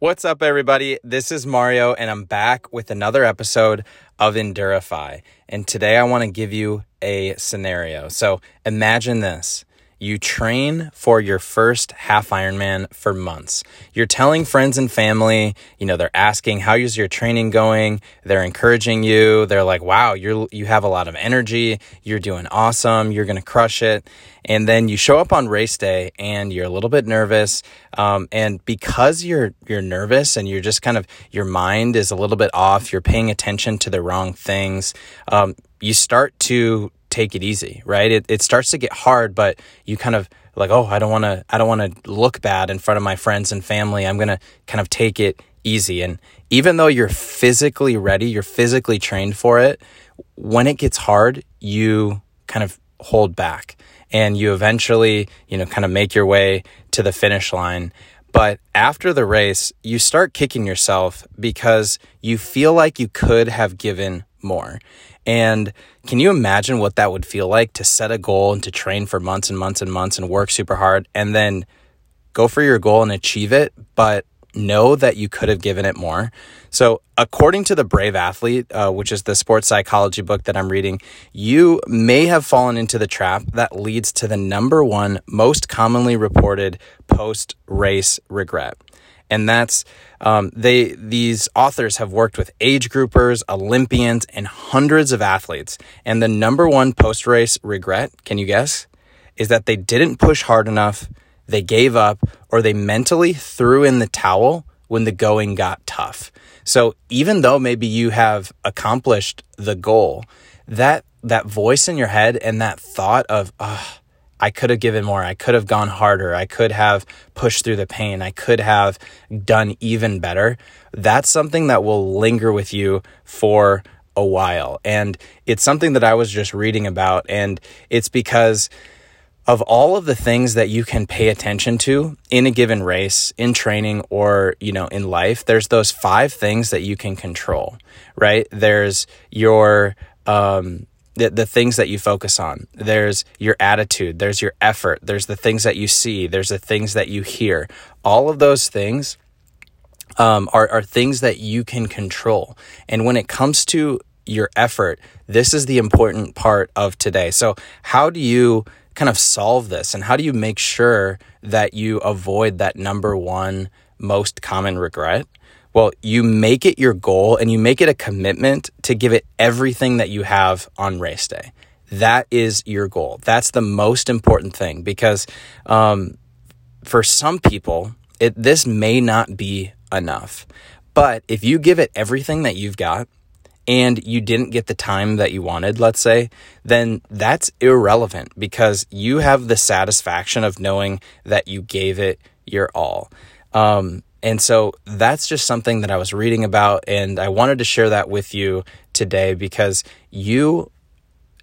What's up, everybody? This is Mario, and I'm back with another episode of Endurify. And today I want to give you a scenario. So imagine this you train for your first half Ironman for months. You're telling friends and family, you know, they're asking, how is your training going? They're encouraging you. They're like, wow, you're, you have a lot of energy. You're doing awesome. You're going to crush it. And then you show up on race day and you're a little bit nervous. Um, and because you're, you're nervous and you're just kind of, your mind is a little bit off, you're paying attention to the wrong things. Um, you start to take it easy, right? It, it starts to get hard, but you kind of like, oh, I don't want to, I don't want to look bad in front of my friends and family. I'm going to kind of take it easy. And even though you're physically ready, you're physically trained for it, when it gets hard, you kind of hold back and you eventually, you know, kind of make your way to the finish line. But after the race, you start kicking yourself because you feel like you could have given more. And can you imagine what that would feel like to set a goal and to train for months and months and months and work super hard and then go for your goal and achieve it, but know that you could have given it more? So, according to the Brave Athlete, uh, which is the sports psychology book that I'm reading, you may have fallen into the trap that leads to the number one most commonly reported post race regret and that's um, they these authors have worked with age groupers, Olympians, and hundreds of athletes. And the number one post race regret, can you guess, is that they didn't push hard enough, they gave up, or they mentally threw in the towel when the going got tough. So even though maybe you have accomplished the goal, that that voice in your head and that thought of, oh, I could have given more. I could have gone harder. I could have pushed through the pain. I could have done even better. That's something that will linger with you for a while. And it's something that I was just reading about. And it's because of all of the things that you can pay attention to in a given race, in training, or, you know, in life, there's those five things that you can control, right? There's your, um, the, the things that you focus on. There's your attitude, there's your effort, there's the things that you see, there's the things that you hear. All of those things um, are, are things that you can control. And when it comes to your effort, this is the important part of today. So, how do you kind of solve this and how do you make sure that you avoid that number one most common regret? Well, you make it your goal and you make it a commitment to give it everything that you have on race day. That is your goal. That's the most important thing because um, for some people, it, this may not be enough. But if you give it everything that you've got and you didn't get the time that you wanted, let's say, then that's irrelevant because you have the satisfaction of knowing that you gave it your all. Um, and so that's just something that I was reading about, and I wanted to share that with you today because you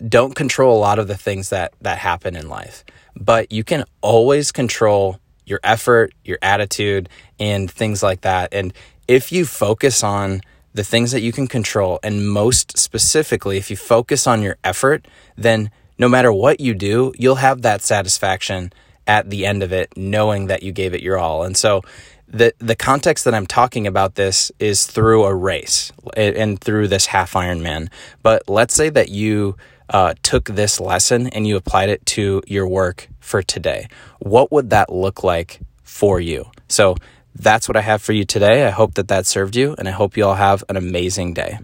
don't control a lot of the things that that happen in life, but you can always control your effort, your attitude, and things like that. And if you focus on the things that you can control, and most specifically, if you focus on your effort, then no matter what you do, you'll have that satisfaction at the end of it, knowing that you gave it your all. And so the the context that I'm talking about this is through a race and through this half Ironman. But let's say that you uh, took this lesson and you applied it to your work for today. What would that look like for you? So that's what I have for you today. I hope that that served you, and I hope you all have an amazing day.